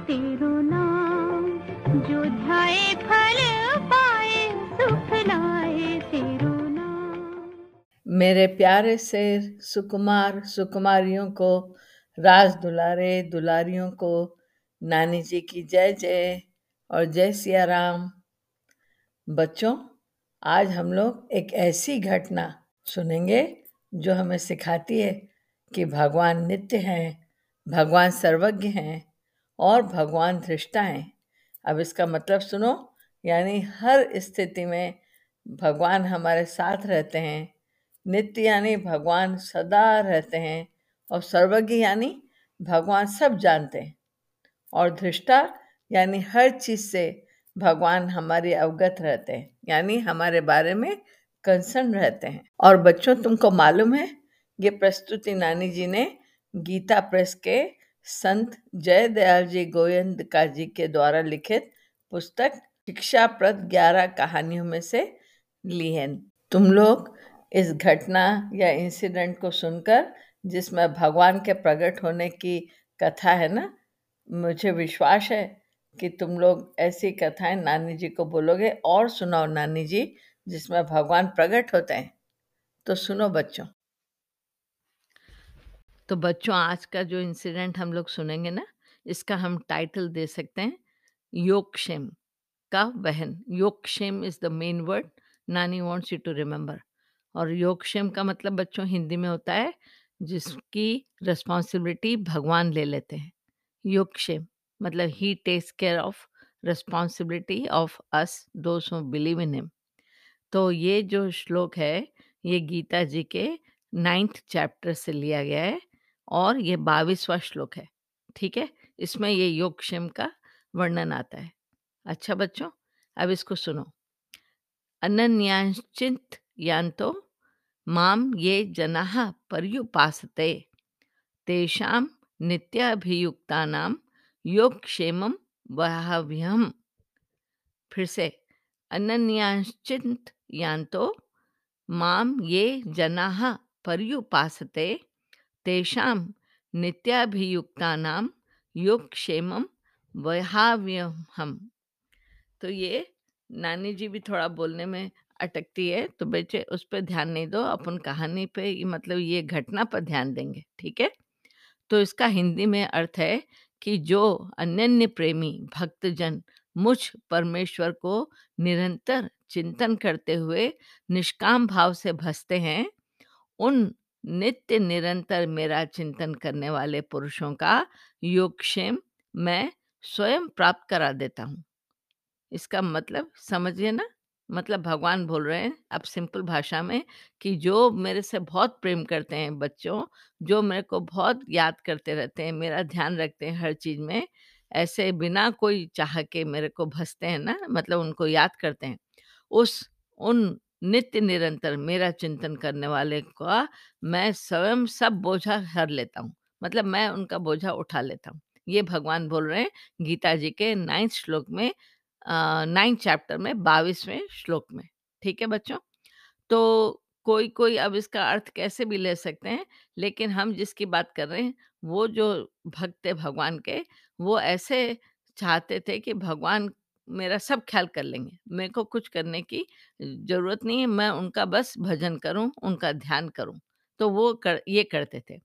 तेरो नाम, जो ध्याए, फल पाए, सुख लाए, तेरो नाम। मेरे प्यारे शेर, सुकुमार, सुकुमारियों को, राज दुलारे, दुलारियों को, नानी जी की जय जय, और जय सिया राम। बच्चों, आज हम लोग एक ऐसी घटना सुनेंगे, जो हमें सिखाती है कि भगवान नित्य हैं, भगवान सर्वज्ञ हैं और भगवान धृष्टा हैं। अब इसका मतलब सुनो, यानी हर स्थिति में भगवान हमारे साथ रहते हैं। नित्य यानी भगवान सदा रहते हैं और सर्वज्ञ यानी भगवान सब जानते हैं। और धृष्टा यानी हर चीज़ से भगवान हमारे अवगत रहते हैं, यानी हमारे बारे में कंसर्न रहते हैं। और बच्चों, तुमको मालूम है, ये प्रस्तुति नानी जी ने गीता प्रेस के संत जय दयाल जी गोयंदका जी के द्वारा लिखित पुस्तक शिक्षाप्रद ग्यारह कहानियों में से ली है। तुम लोग इस घटना या इंसिडेंट को सुनकर, जिसमें भगवान के प्रकट होने की कथा है ना, मुझे विश्वास है कि तुम लोग ऐसी कथाएँ नानी जी को बोलोगे। और सुनाओ नानी जी, जिसमें भगवान प्रकट होते हैं। तो सुनो बच्चों। तो बच्चों, आज का जो इंसिडेंट हम लोग सुनेंगे ना, इसका हम टाइटल दे सकते हैं योगक्षेम का बहन योगक्षेम is the main word nani wants you to remember और योगक्षेम का मतलब बच्चों, हिंदी में होता है, जिसकी रिस्पॉन्सिबिलिटी भगवान ले लेते हैं। योगक्षेम मतलब ही takes care of responsibility of us who believe in him तो ये जो श्लोक है, ये गीता जी के नाइन्थ चैप्टर से लिया गया है। और ये बाईसवा श्लोक है, ठीक है? इसमें ये योगक्षेम का वर्णन आता है। अच्छा बच्चों, अब इसको सुनो। अनन्याश्चिंत यान्तो माम ये जनाः पर्युपासते। तेषां नित्याभियुक्तानां योगक्षेमं वहाव्यहम् फिर से, अनन्याश्चिंत यान्तो माम ये जनाः पर्युपासते। तेषां नित्याभियुक्तानां योगक्षेमं वहाव्यहम्। तो ये नानी जी भी थोड़ा बोलने में अटकती है तो बच्चे उस पर ध्यान नहीं दो, अपन कहानी पे ये मतलब ये घटना पर ध्यान देंगे, ठीक है? तो इसका हिंदी में अर्थ है कि जो अनन्य प्रेमी, भक्तजन मुझ परमेश्वर को निरंतर चिंतन करते हुए निष्काम भाव से भसते हैं, उन नित्य निरंतर मेरा चिंतन करने वाले पुरुषों का योगक्षेम मैं स्वयं प्राप्त करा देता हूँ। इसका मतलब समझिए ना? मतलब भगवान बोल रहे हैं, अब सिंपल भाषा में कि जो मेरे से बहुत प्रेम करते हैं बच्चों, जो मेरे को बहुत याद करते रहते हैं, मेरा ध्यान रखते हैं हर चीज़ में, ऐसे बिना कोई चाह के मेरे को भसते हैं ना मतलब उनको याद करते हैं, उस, उन नित्य निरंतर मेरा चिंतन करने वाले का मैं स्वयं सब बोझा हर लेता हूँ। मतलब मैं उनका बोझा उठा लेता हूँ। ये भगवान बोल रहे हैं गीता जी के नाइन्थ श्लोक में नाइन्थ चैप्टर में, बाईसवें श्लोक में। ठीक है बच्चों? तो कोई कोई अब इसका अर्थ कैसे भी ले सकते हैं, लेकिन हम जिसकी बात कर रहे हैं, वो जो भक्त है भगवान के, वो ऐसे चाहते थे कि भगवान मेरा सब ख्याल कर लेंगे। मेरे को कुछ करने की ज़रूरत नहीं है मैं उनका बस भजन करूँ उनका ध्यान करूँ। तो वो कर ये करते थे।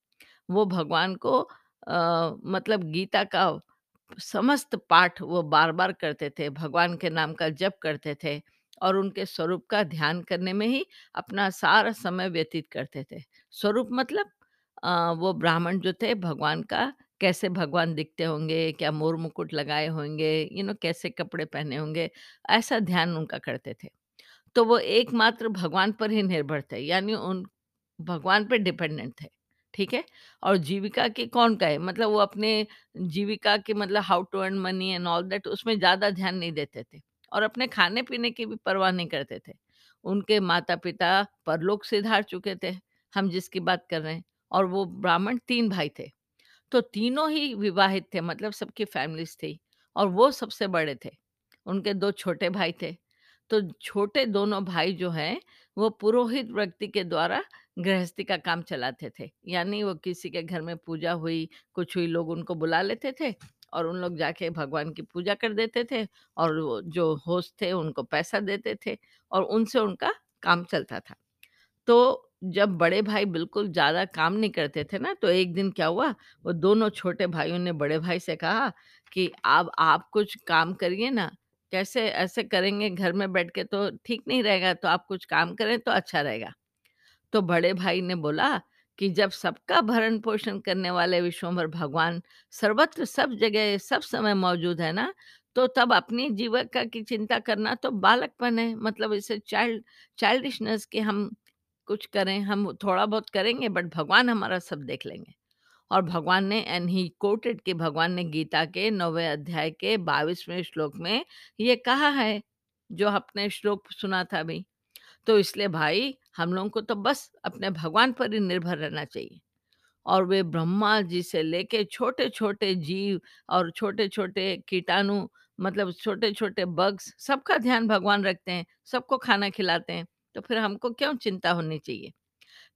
वो भगवान को आ, मतलब गीता का समस्त पाठ वो बार बार करते थे भगवान के नाम का जप करते थे और उनके स्वरूप का ध्यान करने में ही अपना सारा समय व्यतीत करते थे। स्वरूप मतलब आ, वो ब्राह्मण जो थे भगवान का कैसे भगवान दिखते होंगे, क्या मोर मुकुट लगाए होंगे, यू नो, कैसे कपड़े पहने होंगे, ऐसा ध्यान उनका करते थे। तो वो एकमात्र भगवान पर ही निर्भर थे, यानी उन, भगवान पे डिपेंडेंट थे, ठीक है? और जीविका की कौन का है? मतलब वो अपने जीविका के मतलब how to earn money and all that, उसमें ज़्यादा ध्यान नहीं देते थे और अपने खाने पीने की भी परवाह नहीं करते थे। उनके माता पिता परलोक से धार चुके थे, हम जिसकी बात कर रहे हैं, और वो ब्राह्मण तीन भाई थे। तो तीनों ही विवाहित थे मतलब सबकी फैमिलीज़ थी और वो सबसे बड़े थे, उनके दो छोटे भाई थे तो छोटे दोनों भाई जो हैं, वो पुरोहित व्यक्ति के द्वारा गृहस्थी का काम चलाते थे, यानी वो किसी के घर में पूजा हुई, कुछ हुई लोग उनको बुला लेते थे और उन लोग जाके भगवान की पूजा कर देते थे और वो जो होस्ट थे उनको पैसा देते थे और उनसे उनका काम चलता था। तो जब बड़े भाई बिल्कुल ज़्यादा काम नहीं करते थे ना, तो एक दिन क्या हुआ, वो दोनों छोटे भाइयों ने बड़े भाई से कहा कि अब आप कुछ काम करिए ना, कैसे ऐसे करेंगे घर में बैठ के तो ठीक नहीं रहेगा, तो आप कुछ काम करें तो अच्छा रहेगा। तो बड़े भाई ने बोला कि जब सबका भरण-पोषण करने वाले विश्वम्भर भगवान सर्वत्र सब जगह सब समय मौजूद है ना, तो तब अपनी जीविका की चिंता करना तो बालकपन है। मतलब इसे चाइल्ड चाइल्डिशनेस कि हम कुछ करें, हम थोड़ा बहुत करेंगे बट भगवान हमारा सब देख लेंगे। और भगवान ने एंड ही कोटेड कि भगवान ने गीता के नौवे अध्याय के 22वें श्लोक में ये कहा है, जो आपने श्लोक सुना था अभी। तो इसलिए भाई हम लोगों को तो बस अपने भगवान पर ही निर्भर रहना चाहिए और वे ब्रह्मा जी से लेके छोटे-छोटे जीव और छोटे-छोटे कीटाणु मतलब छोटे-छोटे बग्स सबका ध्यान भगवान रखते हैं, सबको खाना खिलाते हैं, तो फिर हमको क्यों चिंता होनी चाहिए?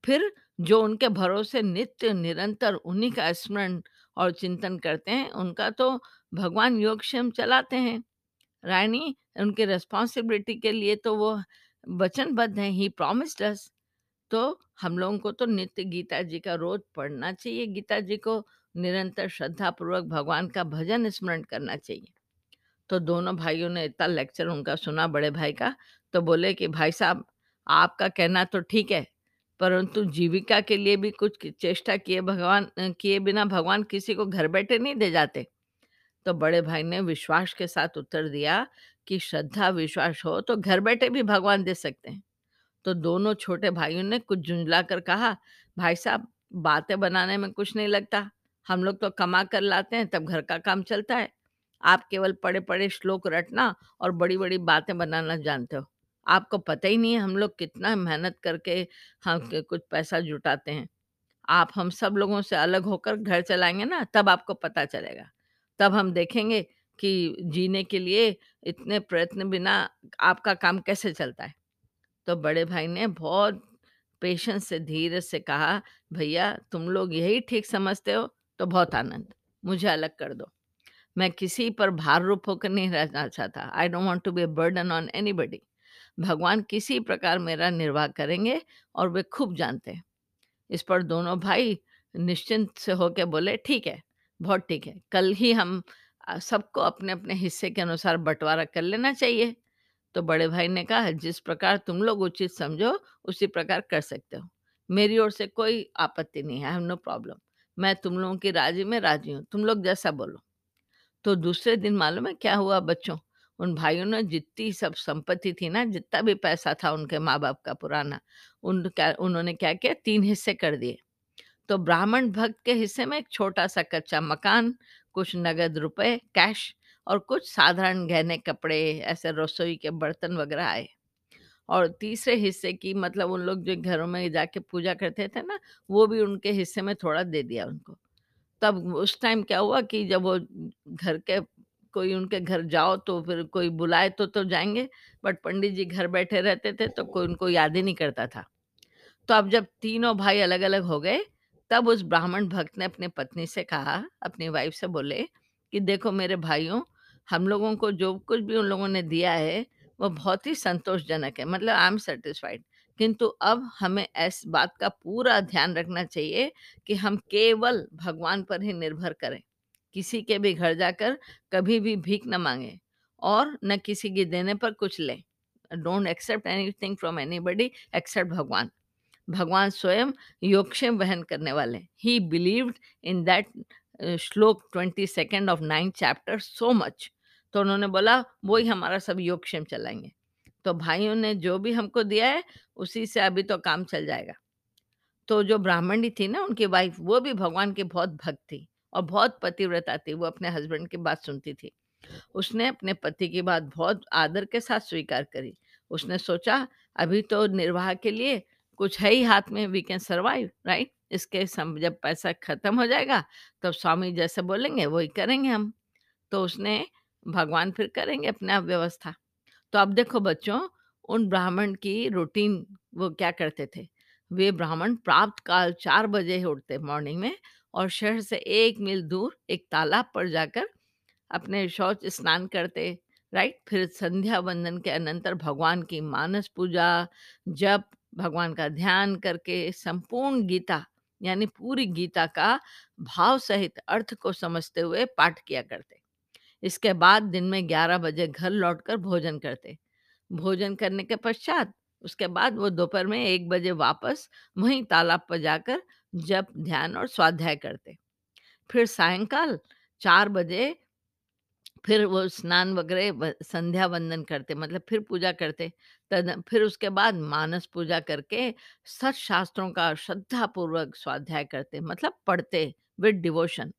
फिर जो उनके भरोसे नित्य निरंतर उन्हीं का स्मरण और चिंतन करते हैं, उनका तो भगवान योगक्षेम चलाते हैं। रानी उनके रिस्पॉन्सिबिलिटी के लिए तो वो वचनबद्ध हैं, ही प्रॉमिस्ड अस। तो हम लोगों को तो नित्य गीता जी का रोज़ पढ़ना चाहिए, गीता जी को निरंतर श्रद्धापूर्वक भगवान का भजन स्मरण करना चाहिए। तो दोनों भाइयों ने इतना लेक्चर उनका सुना बड़े भाई का, तो बोले कि भाई साहब आपका कहना तो ठीक है, परंतु जीविका के लिए भी कुछ चेष्टा किए भगवान किए बिना भगवान किसी को घर बैठे नहीं दे जाते। तो बड़े भाई ने विश्वास के साथ उत्तर दिया कि श्रद्धा विश्वास हो तो घर बैठे भी भगवान दे सकते हैं। तो दोनों छोटे भाइयों ने कुछ झुंझला कर कहा, "भाई साहब, बातें बनाने में कुछ नहीं लगता। हम लोग तो कमा कर लाते हैं, तब घर का काम चलता है। आप केवल पढ़े-पढ़े श्लोक रटना और बड़ी-बड़ी बातें बनाना जानते हो। आपको पता ही नहीं है हम लोग कितना मेहनत करके हाँ, क कुछ पैसा जुटाते हैं। आप हम सब लोगों से अलग होकर घर चलाएँगे ना, तब आपको पता चलेगा। तब हम देखेंगे कि जीने के लिए इतने प्रयत्न बिना आपका काम कैसे चलता है। तो बड़े भाई ने बहुत पेशेंस से, धीरज से कहा, "भैया तुम लोग यही ठीक समझते हो, तो बहुत आनंद। मुझे अलग कर दो। मैं किसी पर भार रूप होकर नहीं रहना चाहता। I don't want to be a burden on anybody. भगवान किसी प्रकार मेरा निर्वाह करेंगे और वे खूब जानते हैं।" इस पर दोनों भाई निश्चिंत से होके बोले, "ठीक है, बहुत ठीक है। कल ही हम सबको अपने-अपने हिस्से के अनुसार बंटवारा कर लेना चाहिए।" तो बड़े भाई ने कहा, "जिस प्रकार तुम लोग उचित समझो, उसी प्रकार कर सकते हो। मेरी ओर से कोई आपत्ति नहीं है, हैव नो प्रॉब्लम। मैं तुम लोगों की राज़ी में राज़ी हूँ, तुम लोग जैसा बोलो।" तो दूसरे दिन मालूम है क्या हुआ बच्चों? उन भाइयों ने जितनी सब संपत्ति थी ना, जितना भी पैसा था उनके माँ-बाप का पुराना, उनका उन्होंने क्या किया तीन हिस्से कर दिए। तो ब्राह्मण भक्त के हिस्से में एक छोटा-सा कच्चा मकान, कुछ नगद रुपए, कैश और कुछ साधारण गहने, कपड़े, ऐसे रसोई के बर्तन वगैरह आए। और तीसरे हिस्से की मतलब उन लोग जो घरों में जाके पूजा करते थे ना, वो भी उनके हिस्से में थोड़ा दे दिया उनको। तब उस टाइम क्या हुआ कि जब वो घर के कोई उनके घर जाओ तो फिर कोई बुलाए तो तो जाएँगे, बट पंडित जी घर बैठे रहते थे तो कोई उनको याद ही नहीं करता था। तो अब जब तीनों भाई अलग-अलग हो गए, तब उस ब्राह्मण भक्त ने अपनी पत्नी से कहा, अपनी वाइफ से बोले कि देखो मेरे भाइयों, हम लोगों को जो कुछ भी उन लोगों ने दिया है, वो बहुत ही संतोषजनक है, मतलब आई एम सैटिस्फाइड। किंतु अब हमें इस बात का पूरा ध्यान रखना चाहिए कि हम केवल भगवान पर ही निर्भर करें। किसी के भी घर जाकर कभी भी भीख न माँगे और न किसी के देने पर कुछ लें। Don't accept anything from anybody except Bhagwan. भगवान स्वयं योगक्षेम वहन करने वाले ही believed in that shloka twenty second of 9th chapter so much. तो उन्होंने बोला वो ही हमारा सब योगक्षेम चलाएँगे तो भाइयों ने जो भी हमको दिया है, उसी से अभी तो काम चल जाएगा। तो जो ब्राह्मणी थी ना उनकी वाइफ वो भी भगवान की बहुत भक्त थी और बहुत पतिव्रता थी। वो अपने हस्बैंड की बात सुनती थी। उसने अपने पति की बात बहुत आदर के साथ स्वीकार करी। उसने सोचा, अभी तो निर्वाह के लिए कुछ है ही हाथ में वी कैन सर्वाइव राइट? इसके सम, जब पैसा खत्म हो जाएगा, तब स्वामी जैसे बोलेंगे, वही करेंगे हम। तो उसने, भगवान फिर करेंगे अपने आप व्यवस्था। तो अब देखो बच्चों, उन ब्राह्मण की रूटीन वो क्या करते थे? वे ब्राह्मण प्राप्त काल चार बजे उठते मॉर्निंग में और शहर से एक मील दूर एक तालाब पर जाकर अपने शौच स्नान करते, राइट? फिर संध्या वंदन के अनंतर भगवान की मानस पूजा, जप, भगवान का ध्यान करके संपूर्ण गीता यानी पूरी गीता का भाव सहित अर्थ को समझते हुए पाठ किया करते। इसके बाद दिन में 11 बजे घर लौटकर भोजन करते। भोजन करने के पश्चात उसके बाद वो दोपहर में एक बजे वापस वहीं तालाब पर जाकर जप, ध्यान और स्वाध्याय करते। फिर सायंकाल 4 बजे फिर वो स्नान वगैरह संध्या वंदन करते मतलब फिर पूजा करते। तद फिर उसके बाद मानस पूजा करके सत शास्त्रों का श्रद्धापूर्वक स्वाध्याय करते मतलब पढ़ते विद डिवोशन।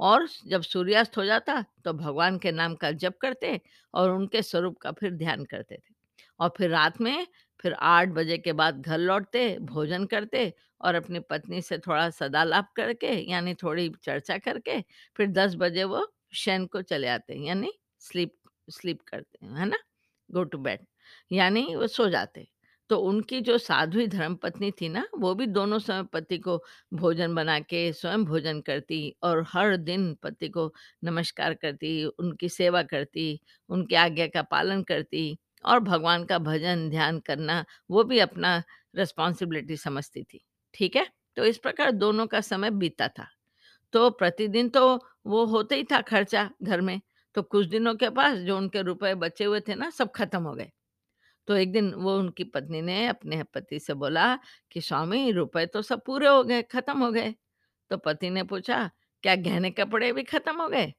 और जब सूर्यास्त हो जाता तो भगवान के नाम का जप करते और उनके स्वरूप का फिर ध्यान करते थे। और फिर रात में फिर 8 बजे के बाद घर लौटते, भोजन करते और अपनी पत्नी से थोड़ा सदालाप करके यानी थोड़ी चर्चा करके फिर 10 बजे वो शयन को चले आते यानी स्लीप स्लीप करते हैं, है ना? गो टू बेड यानी वो सो जाते। तो उनकी जो साध्वी धर्मपत्नी थी ना, वो भी दोनों समय पति को भोजन बना के स्वयं भोजन करती और हर दिन पति को नमस्कार करती, उनकी सेवा करती, उनकी आज्ञा का पालन करती और भगवान का भजन, ध्यान करना वो भी अपना रिस्पॉन्सिबिलिटी समझती थी। ठीक है? तो इस प्रकार दोनों का समय बीता था। तो प्रतिदिन तो वो होते ही था खर्चा घर में, तो कुछ दिनों के पास जो उनके रुपए बचे हुए थे ना, सब खत्म हो गए। तो एक दिन वो उनकी पत्नी ने अपने पति से बोला कि स्वामी रुपए तो सब पूरे हो गए, खत्म हो गए। तो पति ने पूछा, क्या गहने कपड़े भी खत्म हो गए?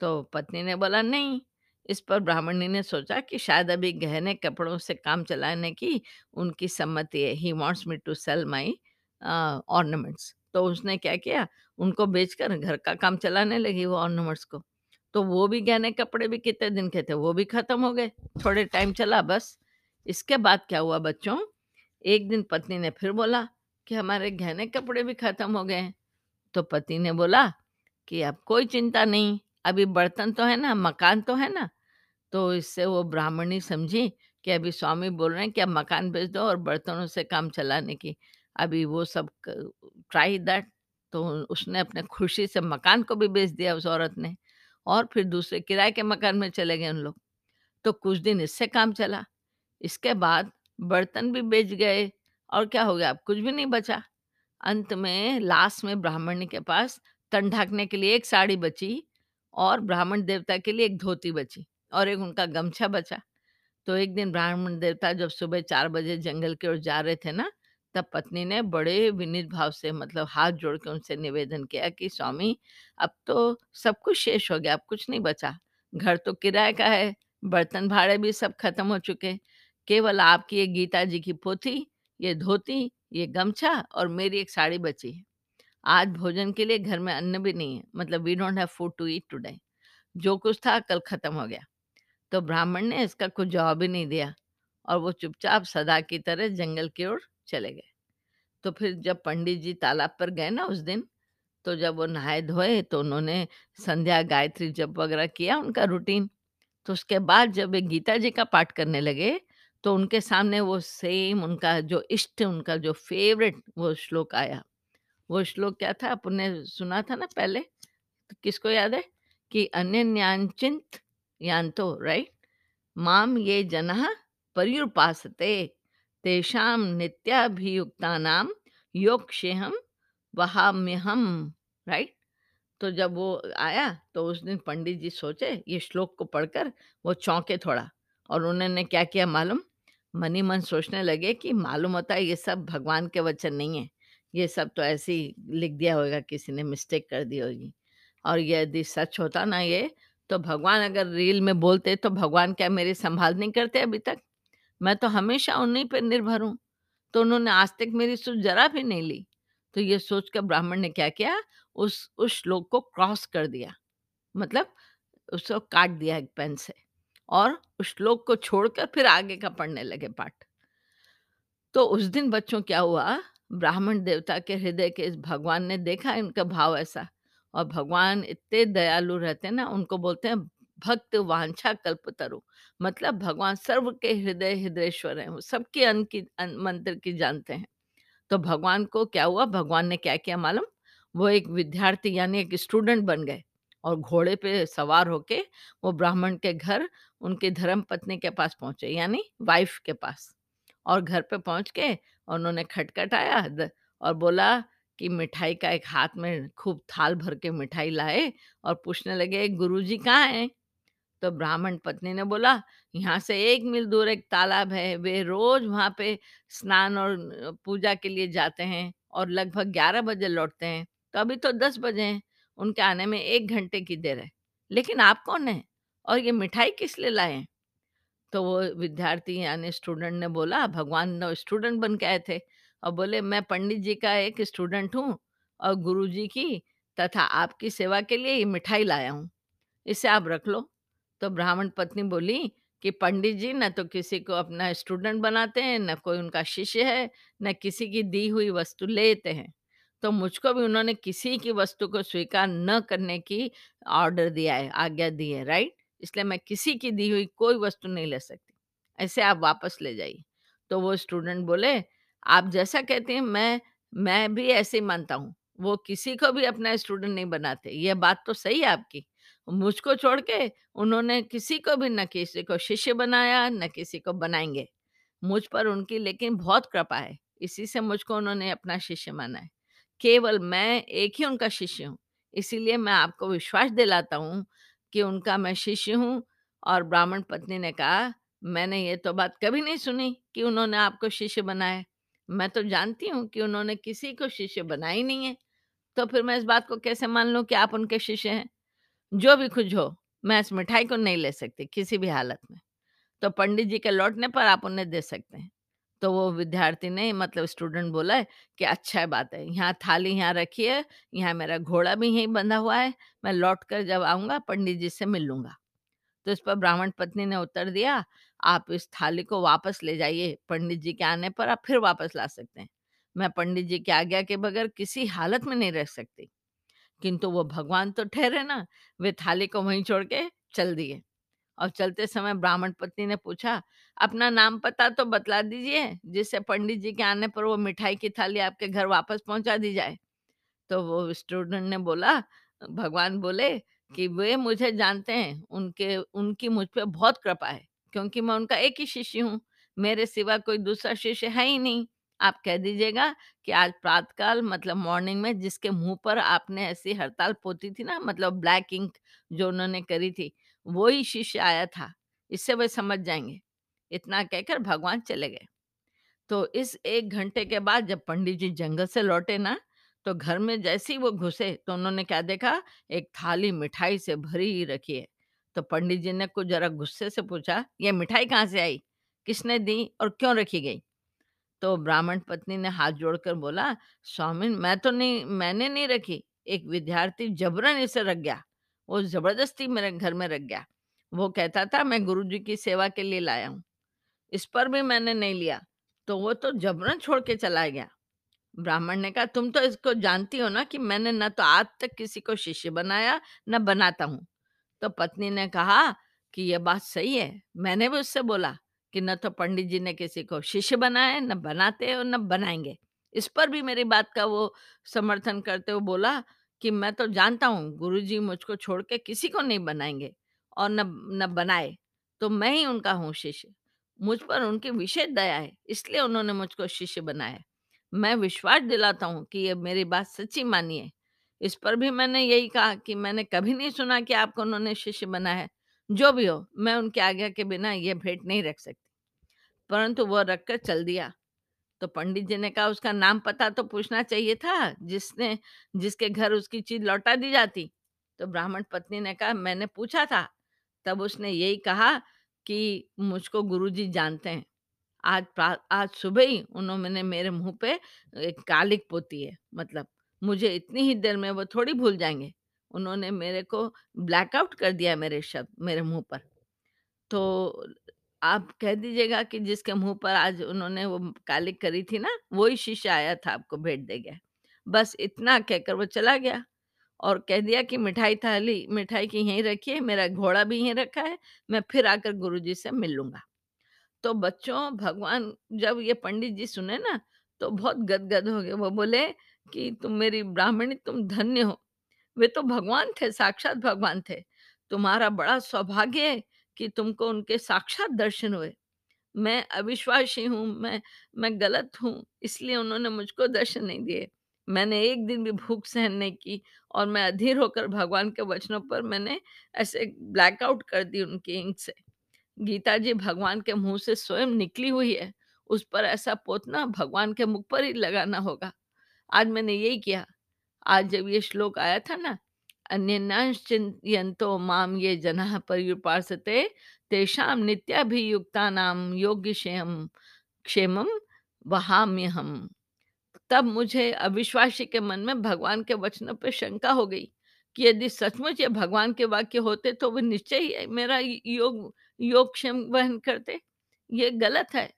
तो पत्नी ने बोला नहीं। इस पर ब्राह्मणी ने सोचा कि शायद अभी गहने कपड़ों से काम चलाने की उनकी सम्मति है। He wants me to sell my ornaments. तो उसने क्या किया, उनको बेचकर घर का काम चलाने लगी वो ऑर्नामेंट्स को। तो वो भी गहने कपड़े भी कितने दिन के थे, वो भी खत्म हो गए। थोड़े टाइम चला बस। इसके बाद क्या हुआ बच्चों, एक दिन पत्नी ने फिर बोला कि हमारे गहने कपड़े भी खत्म हो गए। तो पति ने बोला कि अब कोई चिंता नहीं, अभी बर्तन तो है ना, मकान तो है ना। तो इससे वो ब्राह्मणी समझी कि अभी स्वामी बोल रहे हैं कि अब मकान बेच दो और बर्तनों से काम चलाने की। अभी वो सब ट्राई दैट तो उसने अपने खुशी से मकान को भी बेच दिया उस औरत ने और फिर दूसरे किराए के मकान में चले गए उन लोग। तो कुछ दिन इससे काम चला। इसके बाद बर्तन भी बेच गए और क्या हो गया अब कुछ भी नहीं बचा। अंत में लास्ट में ब्राह्मण के पास तन ढाकने के लिए एक साड़ी बची और ब्राह्मण देवता के लिए एक धोती बची और एक उनका गमछा बचा। तो एक दिन ब्राह्मण देवता जब सुबह 4 बजे जंगल की ओर जा रहे थे ना, तब पत्नी ने बड़े विनीत भाव से मतलब हाथ जोड़ के उनसे निवेदन किया कि स्वामी अब तो सब कुछ शेष हो गया, अब कुछ नहीं बचा। घर तो किराए का है, बर्तन भाड़े भी सब खत्म हो चुके। केवल आपकी ये गीता जी की पोथी, ये धोती, ये गमछा और मेरी एक साड़ी बची है। आज भोजन के लिए घर में अन्न भी नहीं है, मतलब we don't have food to eat today. जो कुछ था कल खत्म हो गया। तो ब्राह्मण ने इसका कुछ जवाब ही नहीं दिया और वो चुपचाप सदा की तरह जंगल की ओर चले गए। तो फिर जब पंडित जी तालाब पर गए ना उस दिन, तो जब वो नहाए-धोए तो उन्होंने संध्या, गायत्री जप वगैरह किया उनका रूटीन। तो उसके बाद जब वे गीता जी का पाठ करने लगे, तो उनके सामने वो सेम उनका जो इष्ट, उनका जो फ़ेवरेट वो श्लोक आया। वो श्लोक क्या था? आपने सुना था ना पहले? तो किसको याद है? कि अनन्याश्चिंत यान्तो राइट? माम ये जनः पर्युपासते तेषां नित्याभियुक्तानां योगक्षेमं वहाम्यहम् राइट? तो जब वो आया तो उस दिन पंडित जी सोचे ये श्लोक को पढ़कर वो चौंके थोड़ा और उन्होंने क्या किया मालूम? मनी मन सोचने लगे कि मालूम होता है ये सब भगवान के वचन नहीं है। ये सब तो ऐसे ही लिख दिया होगा किसी ने मिस्टेक कर दी होगी। और यदि सच होता ना ये, तो भगवान अगर रील में बोलते तो भगवान क्या मेरी संभाल नहीं करते अभी तक? मैं तो हमेशा उन्हीं पर निर्भर हूँ। तो उन्होंने आज तक मेरी सुध ज़रा भी नहीं ली। तो ये सोचकर ब्राह्मण ने क्या किया, उस उस श्लोक को क्रॉस कर दिया। मतलब उसको काट दिया एक पेन से और उस श्लोक को छोड़कर फिर आगे का पढ़ने लगे पाठ। तो उस दिन बच्चों क्या हुआ, ब्राह्मण देवता के हृदय के इस भगवान ने देखा इनका भाव ऐसा और भगवान इतने दयालु रहते हैं ना, उनको बोलते हैं भक्त वांछा कल्पतरु। मतलब भगवान सर्व के हृदय हृदयेश्वर हैं, वो सबके अन की अन मंत्र की जानते हैं। तो भगवान को क्या हुआ, भगवान ने क्या किया मालूम? वो एक विद्यार्थी यानी एक स्टूडेंट बन गए और घोड़े पे सवार होके वो ब्राह्मण के घर उनकी धर्मपत्नी के पास पहुँचे यानी वाइफ़ के पास। और घर पे पहुँच के उन्होंने खटखटाया और बोला कि मिठाई का एक हाथ में खूब थाल भर के मिठाई लाए और पूछने लगे, "गुरुजी कहाँ हैं?" तो ब्राह्मण पत्नी ने बोला, "यहाँ से एक मील दूर एक तालाब है, वे रोज़ वहाँ पे स्नान और पूजा के लिए जाते हैं और लगभग 11 बजे लौटते हैं। तो अभी तो 10 बजे हैं, उनके आने में एक घंटे की देर है। लेकिन आप कौन हैं? और ये मिठाई किस लिए लाए हैं?" तो वो विद्यार्थी यानी स्टूडेंट ने बोला, "भगवान स्टूडेंट बन के आए थे और बोले, "मैं पंडित जी का एक स्टूडेंट हूँ और गुरु जी की तथा आपकी सेवा के लिए ये मिठाई लाया हूँ।" इसे आप रख लो। तो ब्राह्मण पत्नी बोली कि पंडित जी न तो किसी को अपना स्टूडेंट बनाते हैं, न कोई उनका शिष्य है, न किसी की दी हुई वस्तु लेते हैं। तो मुझको भी उन्होंने किसी की वस्तु को स्वीकार न करने की ऑर्डर दिया है, आज्ञा दी है, राइट? इसलिए मैं किसी की दी हुई कोई वस्तु नहीं ले सकती। ऐसे आप वापस ले जाइए। तो वो स्टूडेंट बोले, "आप जैसा कहते हैं मैं मैं भी ऐसे ही मानता हूँ। वो किसी को भी अपना स्टूडेंट नहीं बनाते। ये बात तो सही है आपकी। मुझको छोड़ के उन्होंने किसी को भी ना किसी को शिष्य बनाया, ना किसी को बनाएँगे। मुझ पर उनकी लेकिन बहुत कृपा है, इसी से मुझको उन्होंने अपना शिष्य माना है। केवल मैं एक ही उनका शिष्य हूँ, इसीलिए मैं आपको विश्वास दिलाता हूँ कि उनका मैं शिष्य हूँ और ब्राह्मण पत्नी ने कहा, "मैंने ये तो बात कभी नहीं सुनी कि उन्होंने आपको शिष्य बनाया। मैं तो जानती हूँ कि उन्होंने किसी को शिष्य बनाया ही नहीं है, तो फिर मैं इस बात को कैसे मान लूँ कि आप उनके शिष्य हैं?" जो भी कुछ हो, मैं इस मिठाई को नहीं ले सकती किसी भी हालत में। तो पंडित जी के लौटने पर आप उन्हें दे सकते हैं। तो वो विद्यार्थी ने मतलब स्टूडेंट बोला है कि अच्छा है बात है, यहाँ थाली यहाँ रखी है, यहाँ मेरा घोड़ा भी यहीं बंधा हुआ है, मैं लौट कर जब आऊँगा पंडित जी से मिल लूँगा। तो इस पर ब्राह्मण पत्नी ने उत्तर दिया, आप इस थाली को वापस ले जाइए, पंडित जी के आने पर आप फिर वापस ला सकते हैं। मैं पंडित जी की आज्ञा के बगैर किसी हालत में नहीं रह सकती। किंतु वो भगवान तो ठहरे ना, वे थाली को वहीं छोड़ के चल दिए और चलते समय ब्राह्मण पत्नी ने पूछा, "अपना नाम पता तो बतला दीजिए, जिससे पंडित जी के आने पर वो मिठाई की थाली आपके घर वापस पहुँचा दी जाए।" तो वो स्टूडेंट ने बोला भगवान बोले कि वे मुझे जानते हैं, उनके उनकी मुझ पर बहुत कृपा है, क्योंकि मैं उनका एक ही शिष्य हूँ, मेरे सिवा कोई दूसरा शिष्य है ही नहीं। आप कह दीजिएगा कि आज प्रातःकाल मतलब मॉर्निंग में जिसके मुँह पर आपने ऐसी हड़ताल पोती थी ना मतलब ब्लैक इंक जो उन्होंने करी थी, वो ही शिष्य आया था, इससे वे समझ जाएँगे इतना कहकर भगवान चले गए। तो इस एक घंटे के बाद जब पंडित जी जंगल से लौटे ना, तो घर में जैसे ही वो घुसे, तो उन्होंने क्या देखा, एक थाली मिठाई से भरी रखी है। तो पंडित जी ने कुछ ज़रा गुस्से से पूछा, "ये मिठाई कहाँ से आई? किसने दी और क्यों रखी गई?" तो ब्राह्मण पत्नी ने हाथ जोड़कर बोला, स्वामी मैं तो नहीं मैंने नहीं रखी, एक विद्यार्थी जबरन इसे रख गया। वो ज़बरदस्ती मेरे घर में रख गया। वो कहता था मैं गुरुजी की सेवा के लिए लाया हूँ। इस पर भी मैंने नहीं लिया, तो वो तो जबरन छोड़ के चला गया। ब्राह्मण ने कहा, "तुम तो इसको जानती हो ना कि मैंने ना तो आज तक किसी को शिष्य बनाया, ना बनाता हूँ।" तो पत्नी ने कहा कि, "ये बात सही है। मैंने भी उससे बोला कि न तो पंडित जी ने किसी को शिष्य बनाया न बनाते और न बनाएँगे इस पर भी मेरी बात का वो समर्थन करते हुए बोला कि, "मैं तो जानता हूँ, गुरु जी मुझको छोड़ के किसी को नहीं बनाएँगे और न न बनाए, तो मैं ही उनका हूँ शिष्य। मुझ पर उनकी विशेष दया है, इसलिए उन्होंने मुझको शिष्य बनाया मैं विश्वास दिलाता हूँ कि ये मेरी बात सच्ची मानिए। इस पर भी मैंने यही कहा कि मैंने कभी नहीं सुना कि आपको उन्होंने शिष्य बनाया है। जो भी हो, मैं उनकी आज्ञा के बिना ये भेंट नहीं रख सकती। परंतु वो रख कर चल दिया। तो पंडित जी ने कहा, "उसका नाम पता तो पूछना चाहिए था, जिसने जिसके घर उसकी चीज़ लौटा दी जाती।" तो ब्राह्मण पत्नी ने कहा, "मैंने पूछा था, तब उसने यही कहा कि मुझको गुरुजी जानते हैं। आज आज सुबह ही उन्होंने मेरे मुँह पे एक कालिक पोती है, मतलब मुझे इतनी ही देर में वो थोड़ी भूल जाएँगे। उन्होंने मेरे को ब्लैकआउट कर दिया मेरे शब्द मेरे मुँह पर। तो आप कह दीजिएगा कि जिसके मुँह पर आज उन्होंने वो कालिक करी थी ना, वही शिष्य आया था आपको भेंट दे गया। बस इतना कहकर वो चला गया और कह दिया कि मिठाई थाली मिठाई की यहीं रखिए, मेरा घोड़ा भी यहीं रखा है, मैं फिर आकर गुरुजी से मिल लूँगा। तो बच्चों भगवान जब ये पंडित जी सुने ना, तो बहुत गदगद हो गए। वो बोले कि तुम मेरी ब्राह्मणी तुम धन्य हो। वे तो भगवान थे, साक्षात भगवान थे। तुम्हारा बड़ा सौभाग्य है कि तुमको उनके साक्षात दर्शन हुए। मैं अविश्वासी हूँ, मैं मैं गलत हूँ, इसलिए उन्होंने मुझको दर्शन नहीं दिए। मैंने एक दिन भी भूख सहन नहीं की और मैं अधीर होकर भगवान के वचनों पर मैंने ऐसे ब्लैकआउट कर दी उनकी इंक से। गीता जी भगवान के मुँह से स्वयं निकली हुई है, उस पर ऐसा पोतना भगवान के मुख पर ही लगाना होगा। आज मैंने यही किया। आज जब ये श्लोक आया था ना, अन्यन्याश्च चिन्तयन्तो माम ये जनाः पर्युपासते तेषां नित्याभियुक्तानां योगक्षेमं वहाम्य हम तब मुझे अविश्वासी के मन में भगवान के वचनों पर शंका हो गई कि यदि सचमुच ये भगवान के वाक्य होते तो वो निश्चय ही मेरा योग योगक्षेम वहन करते। ये गलत है।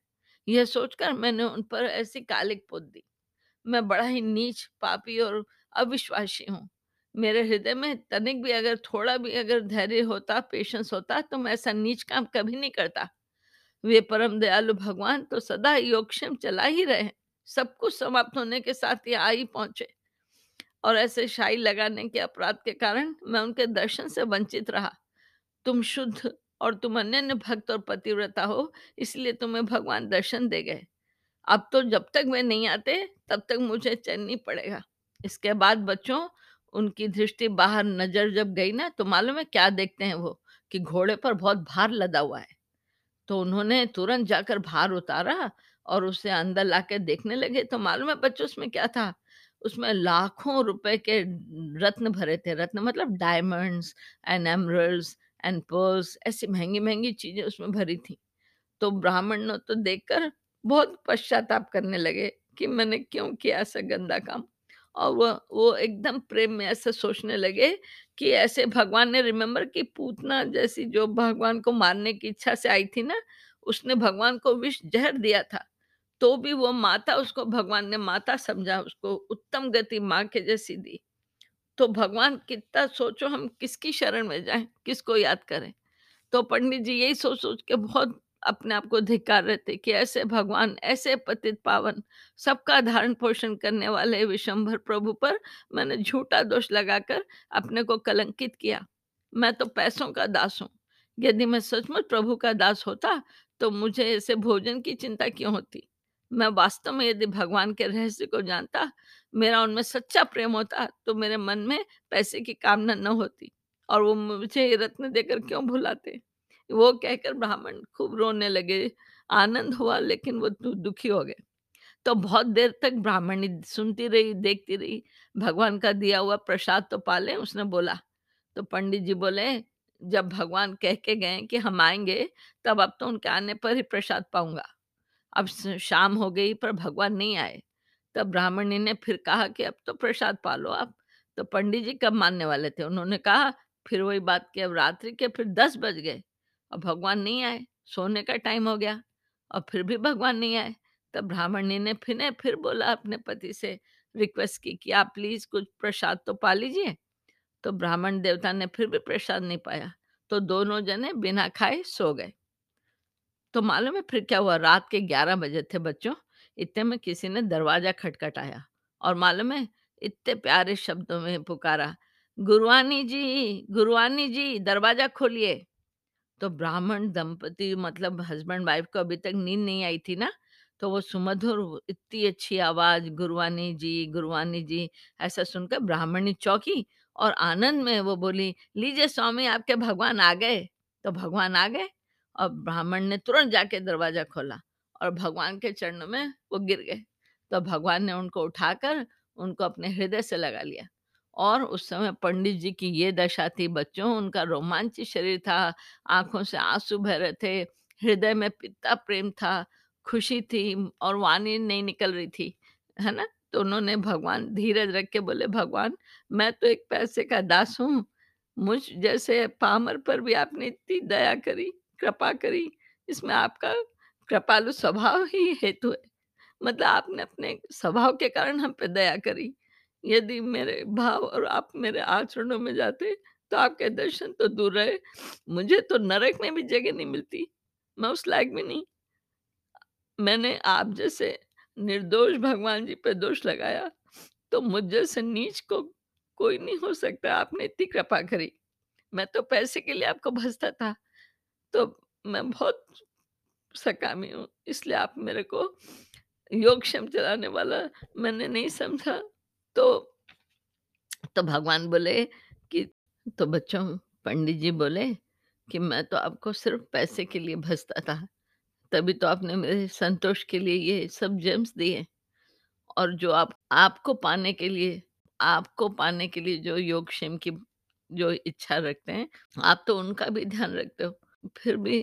यह सोचकर मैंने उन पर ऐसी कालिक पोत दी। मैं बड़ा ही नीच, पापी और अविश्वासी हूँ। मेरे हृदय में तनिक भी अगर थोड़ा भी अगर धैर्य होता, पेशेंस होता तो मैं ऐसा नीच काम कभी नहीं करता। वे परम दयालु भगवान तो सदा योगक्षेम चला ही रहे सब कुछ समाप्त होने के साथ ये आ ही पहुँचे और ऐसे शाही लगाने के अपराध के कारण मैं उनके दर्शन से वंचित रहा। तुम शुद्ध और तुम अनन्य भक्त और पतिव्रता हो, इसलिए तुम्हें भगवान दर्शन दे गए। अब तो जब तक वे नहीं आते, तब तक मुझे चैन नहीं पड़ेगा। इसके बाद बच्चों, उनकी दृष्टि बाहर नज़र जब गई ना, तो मालूम है क्या देखते हैं वो? कि घोड़े पर बहुत भार लदा हुआ है। तो उन्होंने तुरंत जाकर भार उतारा और उसे अंदर लाके देखने लगे, तो मालूम है बच्चों उसमें क्या था? उसमें लाखों रुपए के रत्न भरे थे। रत्न मतलब diamonds and emeralds and pearls ऐसी महँगी महँगी चीज़ें उसमें भरी थी। तो ब्राह्मण तो देखकर बहुत पश्चाताप करने लगे कि मैंने क्यों किया ऐसा गंदा काम? और वो वो एकदम प्रेम में ऐसा सोचने लगे कि ऐसे भगवान ने रिमेम्बर कि पूतना जैसी जो भगवान को मारने की इच्छा से आई थी ना, उसने भगवान को विष जहर दिया था। तो भी वो माता उसको, भगवान ने माता समझा, उसको उत्तम गति माँ के जैसी दी। तो भगवान कितना सोचो हम किसकी शरण में जाएँ किसको याद करें तो पंडित जी यही सोच-सोच के बहुत अपने आप को धिक्कार रहे थे कि ऐसे भगवान, ऐसे पतित पावन, सबका धारण-पोषण करने वाले विशंभर प्रभु पर मैंने झूठा दोष लगाकर अपने को कलंकित किया। मैं तो पैसों का दास हूँ। यदि मैं सचमुच प्रभु का दास होता, तो मुझे ऐसे भोजन की चिंता क्यों होती? मैं वास्तव में यदि भगवान के रहस्य को जानता, मेरा उनमें सच्चा प्रेम होता, तो मेरे मन में पैसे की कामना न होती। और वो मुझे ये रत्न देकर क्यों भुलाते? वो कहकर ब्राह्मण खूब रोने लगे। आनंद हुआ लेकिन वो दुखी हो गए। तो बहुत देर तक ब्राह्मणी सुनती रही, देखती रही। भगवान का दिया हुआ प्रसाद तो पाले उसने बोला। तो पंडित जी बोले, "जब भगवान कह के गए कि हम आएँगे तब अब तो उनके आने पर ही प्रसाद पाऊँगा। अब शाम हो गई पर भगवान नहीं आए।" तब ब्राह्मणी ने फिर कहा कि, "अब तो प्रसाद पा लो आप।" तो पंडित जी कब मानने वाले थे? उन्होंने कहा फिर वही बात कि अब रात्रि के फिर 10 बज गए और भगवान नहीं आए, सोने का टाइम हो गया और फिर भी भगवान नहीं आए। तब ब्राह्मणी ने फिर ने फिर बोला अपने पति से रिक्वेस्ट की कि आप प्लीज़ कुछ प्रसाद तो पा लीजिए। तो ब्राह्मण देवता ने फिर भी प्रसाद नहीं पाया, तो दोनों जने बिना खाए सो गए। तो मालूम है फिर क्या हुआ? रात के 11 बजे थे बच्चों, इतने में किसी ने दरवाज़ा खटखटाया और मालूम है इतने प्यारे शब्दों में पुकारा, "गुरुवानी जी, गुरुवानी जी, दरवाज़ा खोलिए।" तो ब्राह्मण दंपति मतलब हस्बैंड वाइफ को अभी तक नींद नहीं आई थी ना, तो वो सुमधुर इतनी अच्छी आवाज़ गुरुवानी जी, गुरुवानी जी, ऐसा सुनकर ब्राह्मणी चौंकी और आनंद में वो बोली, "लीजिए स्वामी आपके भगवान आ गए।" तो भगवान आ गए और ब्राह्मण ने तुरंत जाके दरवाज़ा खोला और भगवान के चरणों में वो गिर गए। तो भगवान ने उनको उठाकर उनको अपने हृदय से लगा लिया और उस समय पंडित जी की ये दशा थी बच्चों, उनका रोमांचित शरीर था, आँखों से आँसू बह रहे थे, हृदय में पिता प्रेम था, खुशी थी और वाणी नहीं निकल रही थी, है ना? तो उन्होंने भगवान धीरज रख के बोले, "भगवान, मैं तो एक पैसे का दास हूँ, मुझ जैसे पामर पर भी आपने इतनी दया करी, कृपा करी, इसमें आपका कृपालु स्वभाव ही हेतु है। मतलब आपने अपने स्वभाव के कारण हम पे दया करी। यदि मेरे भाव और आप मेरे आचरणों में जाते, तो आपके दर्शन तो दूर रहे, मुझे तो नरक में भी जगह नहीं मिलती, मैं उस लायक भी नहीं। मैंने आप जैसे निर्दोष भगवान जी पे दोष लगाया, तो मुझ जैसे नीच को कोई नहीं हो सकता, आपने इतनी कृपा करी। मैं तो पैसे के लिए आपको भजता था, तो मैं बहुत सकामी हूँ, इसलिए आप मेरे को योगक्षेम चलाने वाला मैंने नहीं समझा। तो तो भगवान बोले कि तो बच्चों पंडित जी बोले कि मैं तो आपको सिर्फ़ पैसे के लिए भजता था, तभी तो आपने मेरे संतोष के लिए ये सब जेम्स दिए और जो आप आपको पाने के लिए आपको पाने के लिए जो योगक्षेम की जो इच्छा रखते हैं, आप तो उनका भी ध्यान रखते हो। फिर भी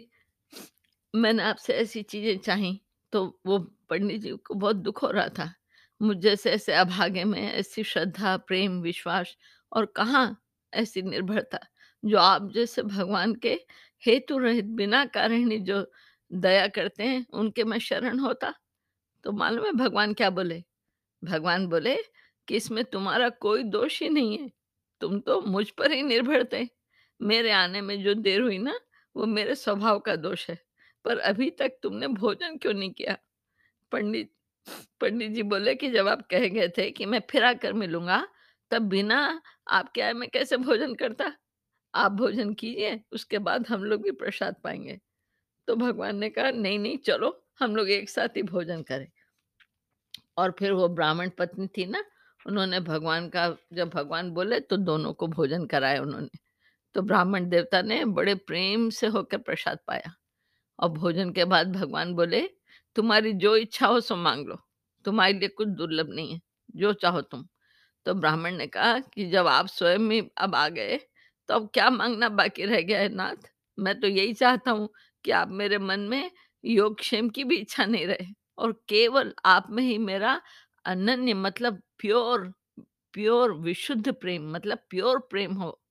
मैंने आपसे ऐसी चीज़ें चाही, तो वो पंडित जी को बहुत दुख हो रहा था। मुझ जैसे ऐसे अभागे में ऐसी श्रद्धा, प्रेम, विश्वास और कहाँ ऐसी निर्भरता, जो आप जैसे भगवान के हेतु रहित बिना कारण ही जो दया करते हैं, उनके मैं शरण होता। तो मालूम है भगवान क्या बोले? भगवान बोले कि इसमें तुम्हारा कोई दोष ही नहीं है। तुम तो मुझ पर ही निर्भर थे। मेरे आने में जो देर हुई ना, वो मेरे स्वभाव का दोष है। पर अभी तक तुमने भोजन क्यों नहीं किया? पंडित पंडित जी बोले कि जब आप कह गए थे कि मैं फिर आकर मिलूँगा तब बिना आपके आए मैं कैसे भोजन करता? आप भोजन कीजिए, उसके बाद हम लोग भी प्रसाद पाएँगे तो भगवान ने कहा, "नहीं, नहीं, चलो, हम लोग एक साथ ही भोजन करें।" और फिर वो ब्राह्मण पत्नी थी ना, उन्होंने भगवान का जब भगवान बोले तो दोनों को भोजन कराया उन्होंने। तो ब्राह्मण देवता ने बड़े प्रेम से होकर प्रसाद पाया और भोजन के बाद भगवान बोले, "तुम्हारी जो इच्छा हो सो मांग लो, तुम्हारे लिए कुछ दुर्लभ नहीं है, जो चाहो तुम।" तो ब्राह्मण ने कहा कि जब आप स्वयं ही अब आ गए, तो अब क्या मांगना बाकी रह गया है नाथ? मैं तो यही चाहता हूँ कि आप मेरे मन में योगक्षेम की भी इच्छा नहीं रहे और केवल आप में ही मेरा अनन्य मतलब प्योर प्योर विशुद्ध प्रेम मतलब प्योर प्रेम हो,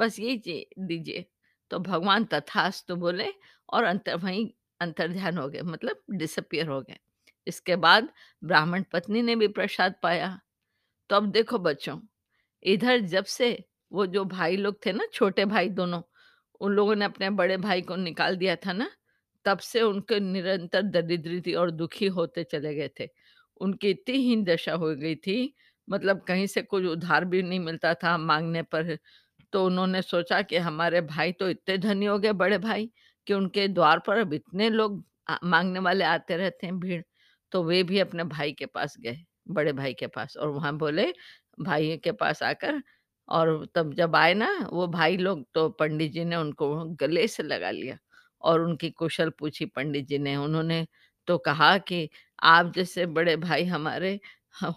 बस ची दीजिए। तो भगवान तथास्तु बोले और अंतर वहीं अंतर्ध्यान हो गए मतलब डिसअपीयर हो गए। इसके बाद ब्राह्मण पत्नी ने भी प्रसाद पाया। तो अब देखो बच्चों, इधर जब से वो जो भाई लोग थे ना, छोटे भाई दोनों, उन लोगों ने अपने बड़े भाई को निकाल दिया था ना, तब से उनके निरंतर दरिद्रता और दुखी होते चले गए थे। उनकी इतनी हीन दशा हो गई थी, मतलब कहीं से कुछ उधार भी नहीं मिलता था मांगने पर। तो उन्होंने सोचा कि हमारे भाई तो इतने धनी हो गए बड़े भाई, कि उनके द्वार पर अब इतने लोग माँगने वाले आते रहते हैं भीड़। तो वे भी अपने भाई के पास गए, बड़े भाई के पास और वहाँ बोले भाई के पास आकर और तब जब आए ना वो भाई लोग तो पंडित जी ने उनको गले से लगा लिया और उनकी कुशल पूछी पंडित जी ने। उन्होंने तो कहा कि आप जैसे बड़े भाई हमारे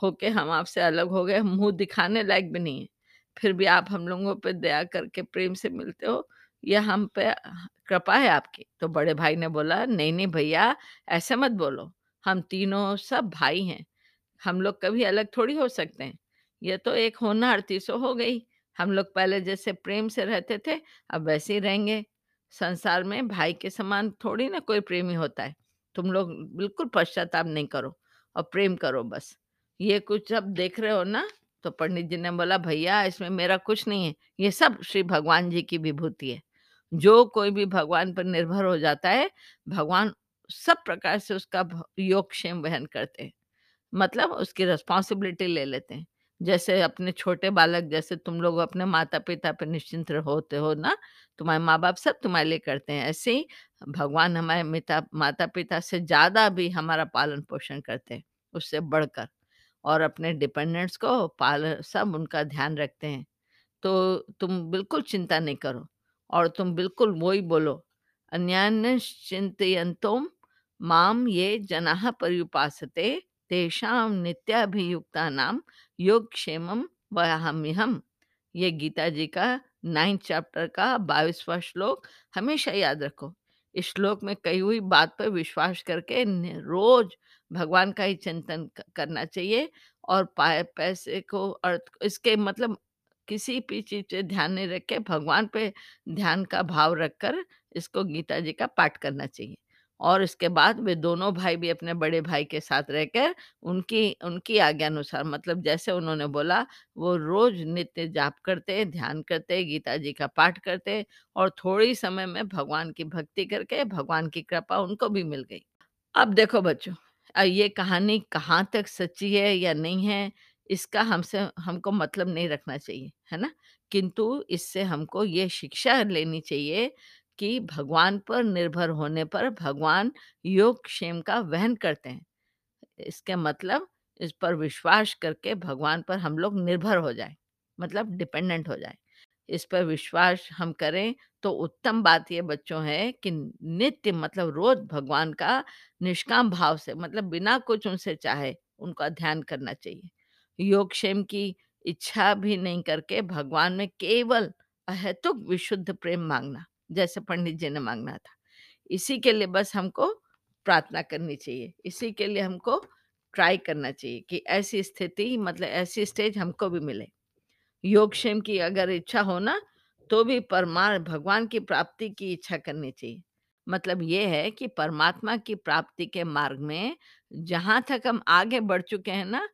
होके हम आपसे अलग हो गए, मुँह दिखाने लायक भी नहीं है। फिर भी आप हम लोगों पे दया करके प्रेम से मिलते हो, ये हम पे कृपा है आपकी। तो बड़े भाई ने बोला, "नहीं-नहीं भैया, ऐसे मत बोलो। हम तीनों सब भाई हैं। हम लोग कभी अलग थोड़ी हो सकते हैं। ये तो एक होनहार सो हो गई। हम लोग पहले जैसे प्रेम से रहते थे, अब वैसे ही रहेंगे। संसार में भाई के समान थोड़ी ना कोई प्रेमी होता है। तुम लोग बिल्कुल पश्चाताप नहीं करो और प्रेम करो बस। ये कुछ अब देख रहे हो ना?" तो पंडित जी ने बोला, "भैया इसमें मेरा कुछ नहीं है। ये सब श्री भगवान जी की विभूति है। जो कोई भी भगवान पर निर्भर हो जाता है, भगवान सब प्रकार से उसका योगक्षेम वहन करते हैं। मतलब उसकी रिस्पॉन्सिबिलिटी ले लेते हैं। जैसे अपने छोटे बालक जैसे तुम लोग अपने माता-पिता पे निश्चिंत होते हो ना, तुम्हारे माँ-बाप सब तुम्हारे लिए करते हैं। ऐसे ही भगवान हमारे मिता माता-पिता से ज़्यादा भी हमारा पालन-पोषण करते हैं, उससे बढ़कर और अपने डिपेंडेंट्स को पाल सब उनका ध्यान रखते हैं। तो तुम बिल्कुल चिंता नहीं करो और तुम बिल्कुल वो ही बोलो, अन्यान्य अन्यान्यश्चिन्तयन्तो माम ये जनाः पर्युपासते तेषां नित्याभियुक्तानां योगक्षेमं वहाम्यहम्। ये गीता जी का नाइन्थ चैप्टर का 22वां श्लोक हमेशा याद रखो। इस श्लोक में कही हुई बात पर विश्वास करके रोज़ भगवान का ही चिंतन करना चाहिए और पाए पैसे को अर्थ इसके मतलब किसी भी चीज़ पे ध्यान नहीं रख के भगवान पे ध्यान का भाव रखकर इसको गीता जी का पाठ करना चाहिए। और इसके बाद वे दोनों भाई भी अपने बड़े भाई के साथ रहकर उनकी उनकी आज्ञा अनुसार मतलब जैसे उन्होंने बोला वो रोज़ नित्य जाप करते, ध्यान करते, गीता जी का पाठ करते और थोड़ी समय में भगवान की भक्ति करके भगवान की कृपा उनको भी मिल गई। अब देखो बच्चों ये कहानी कहाँ तक सच्ची है या नहीं है, इसका हमसे हमको मतलब नहीं रखना चाहिए, है ना? किंतु इससे हमको ये शिक्षा लेनी चाहिए कि भगवान पर निर्भर होने पर भगवान योग क्षेम का वहन करते हैं। इसका मतलब इस पर विश्वास करके भगवान पर हम लोग निर्भर हो जाए मतलब डिपेंडेंट हो जाए इस पर विश्वास हम करें तो उत्तम बात ये बच्चों है कि नित्य मतलब रोज़ भगवान का निष्काम भाव से मतलब बिना कुछ उनसे चाहे उनका ध्यान करना चाहिए। योगक्षेम की इच्छा भी नहीं करके भगवान में केवल अहेतुक विशुद्ध प्रेम माँगना, जैसे पंडित जी ने मांगना था। इसी के लिए बस हमको प्रार्थना करनी चाहिए। इसी के लिए हमको ट्राई करना चाहिए कि ऐसी स्थिति मतलब ऐसी स्टेज हमको भी मिले। योगक्षेम की अगर इच्छा हो ना, तो भी परमा भगवान की प्राप्ति की इच्छा करनी चाहिए। मतलब ये है कि परमात्मा की प्राप्ति के मार्ग में जहाँ तक हम आगे बढ़ चुके हैं ना,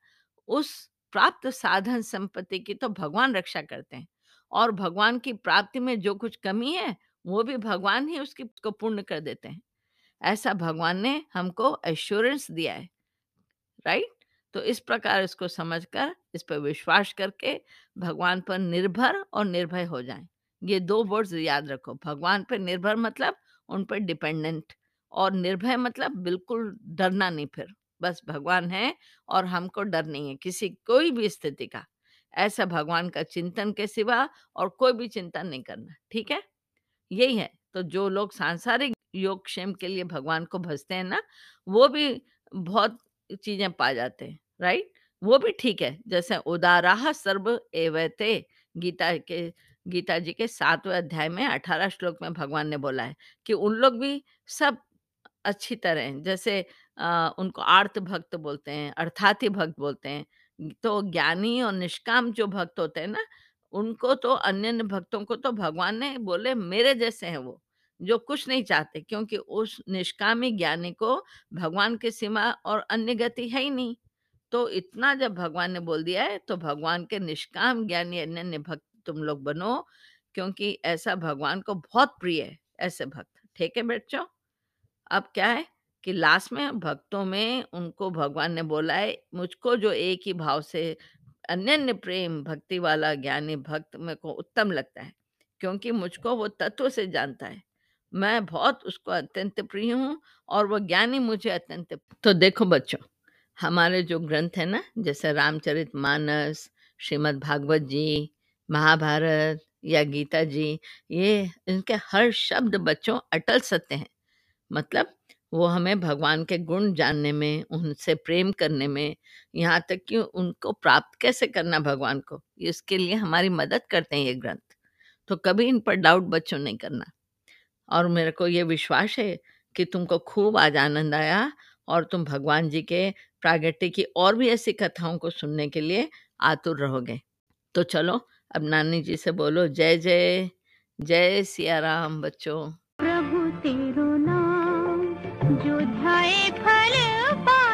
उस प्राप्त साधन संपत्ति की तो भगवान रक्षा करते हैं और भगवान की प्राप्ति में जो कुछ कमी है, वो भी भगवान ही उसकी को पूर्ण कर देते हैं। ऐसा भगवान ने हमको एश्योरेंस दिया है। राइट? तो इस प्रकार इसको समझकर, इस पर विश्वास करके भगवान पर निर्भर और निर्भय हो जाएँ। ये दो वर्ड्स याद रखो, भगवान पर निर्भर मतलब उन पर डिपेंडेंट और निर्भय मतलब बिल्कुल डरना नहीं फिर। बस भगवान है और हमको डर नहीं है किसी कोई भी स्थिति का। ऐसा भगवान का चिंतन के सिवा और कोई भी चिंतन नहीं करना, ठीक है? यही है। तो जो लोग सांसारिक योगक्षेम के लिए भगवान को भजते हैं ना, वो भी बहुत चीज़ें पा जाते हैं, राइट? वो भी ठीक है। जैसे उदाराः सर्व एवैते गीता के गीता जी के 7वें अध्याय में 18 श्लोक में भगवान ने बोला है कि उन लोग भी सब अच्छी तरह हैं। जैसे अ, उनको आर्त भक्त बोलते हैं, अर्थार्थी भक्त बोलते हैं। तो ज्ञानी और निष्काम जो भक्त होते हैं ना, उनको तो अन्य-अन्य भक्तों को तो भगवान ने बोले मेरे जैसे हैं वो, जो कुछ नहीं चाहते क्योंकि उस निष्कामी ज्ञानी को भगवान के सिवा और अन्य गति है ही नहीं। तो इतना जब भगवान ने बोल दिया है, तो भगवान के निष्काम ज्ञानी अनन्य भक्त तुम लोग बनो, क्योंकि ऐसा भगवान को बहुत प्रिय है, ऐसे भक्त। ठीक है बच्चों? अब क्या है कि लास्ट में भक्तों में उनको भगवान ने बोला है, मुझको जो एक ही भाव से अनन्य प्रेम भक्ति वाला ज्ञानी भक्त मेरे को उत्तम लगता है, क्योंकि मुझको वो तत्व से जानता है। मैं बहुत उसको अत्यंत प्रिय हूँ और वो ज्ञानी मुझे अत्यंत तो देखो बच्चों, हमारे जो ग्रंथ है ना, जैसे रामचरित मानस श्रीमद् भागवत जी, महाभारत या गीता जी, ये इनके हर शब्द बच्चों अटल सत्य हैं। मतलब वो हमें भगवान के गुण जानने में, उनसे प्रेम करने में, यहाँ तक कि उनको प्राप्त कैसे करना भगवान को, इसके लिए हमारी मदद करते हैं ये ग्रंथ। तो कभी इन पर डाउट बच्चों नहीं करना। और मेरे को ये विश्वास है कि तुमको खूब आज आनंद आया और तुम भगवान जी के प्रागट्य की और भी ऐसी कथाओं को सुनने के लिए आतुर रहोगे। तो चलो अब नानी जी से बोलो जय जय, जय सिया राम बच्चों। प्रभु तेरो जो ध्याए फल लाए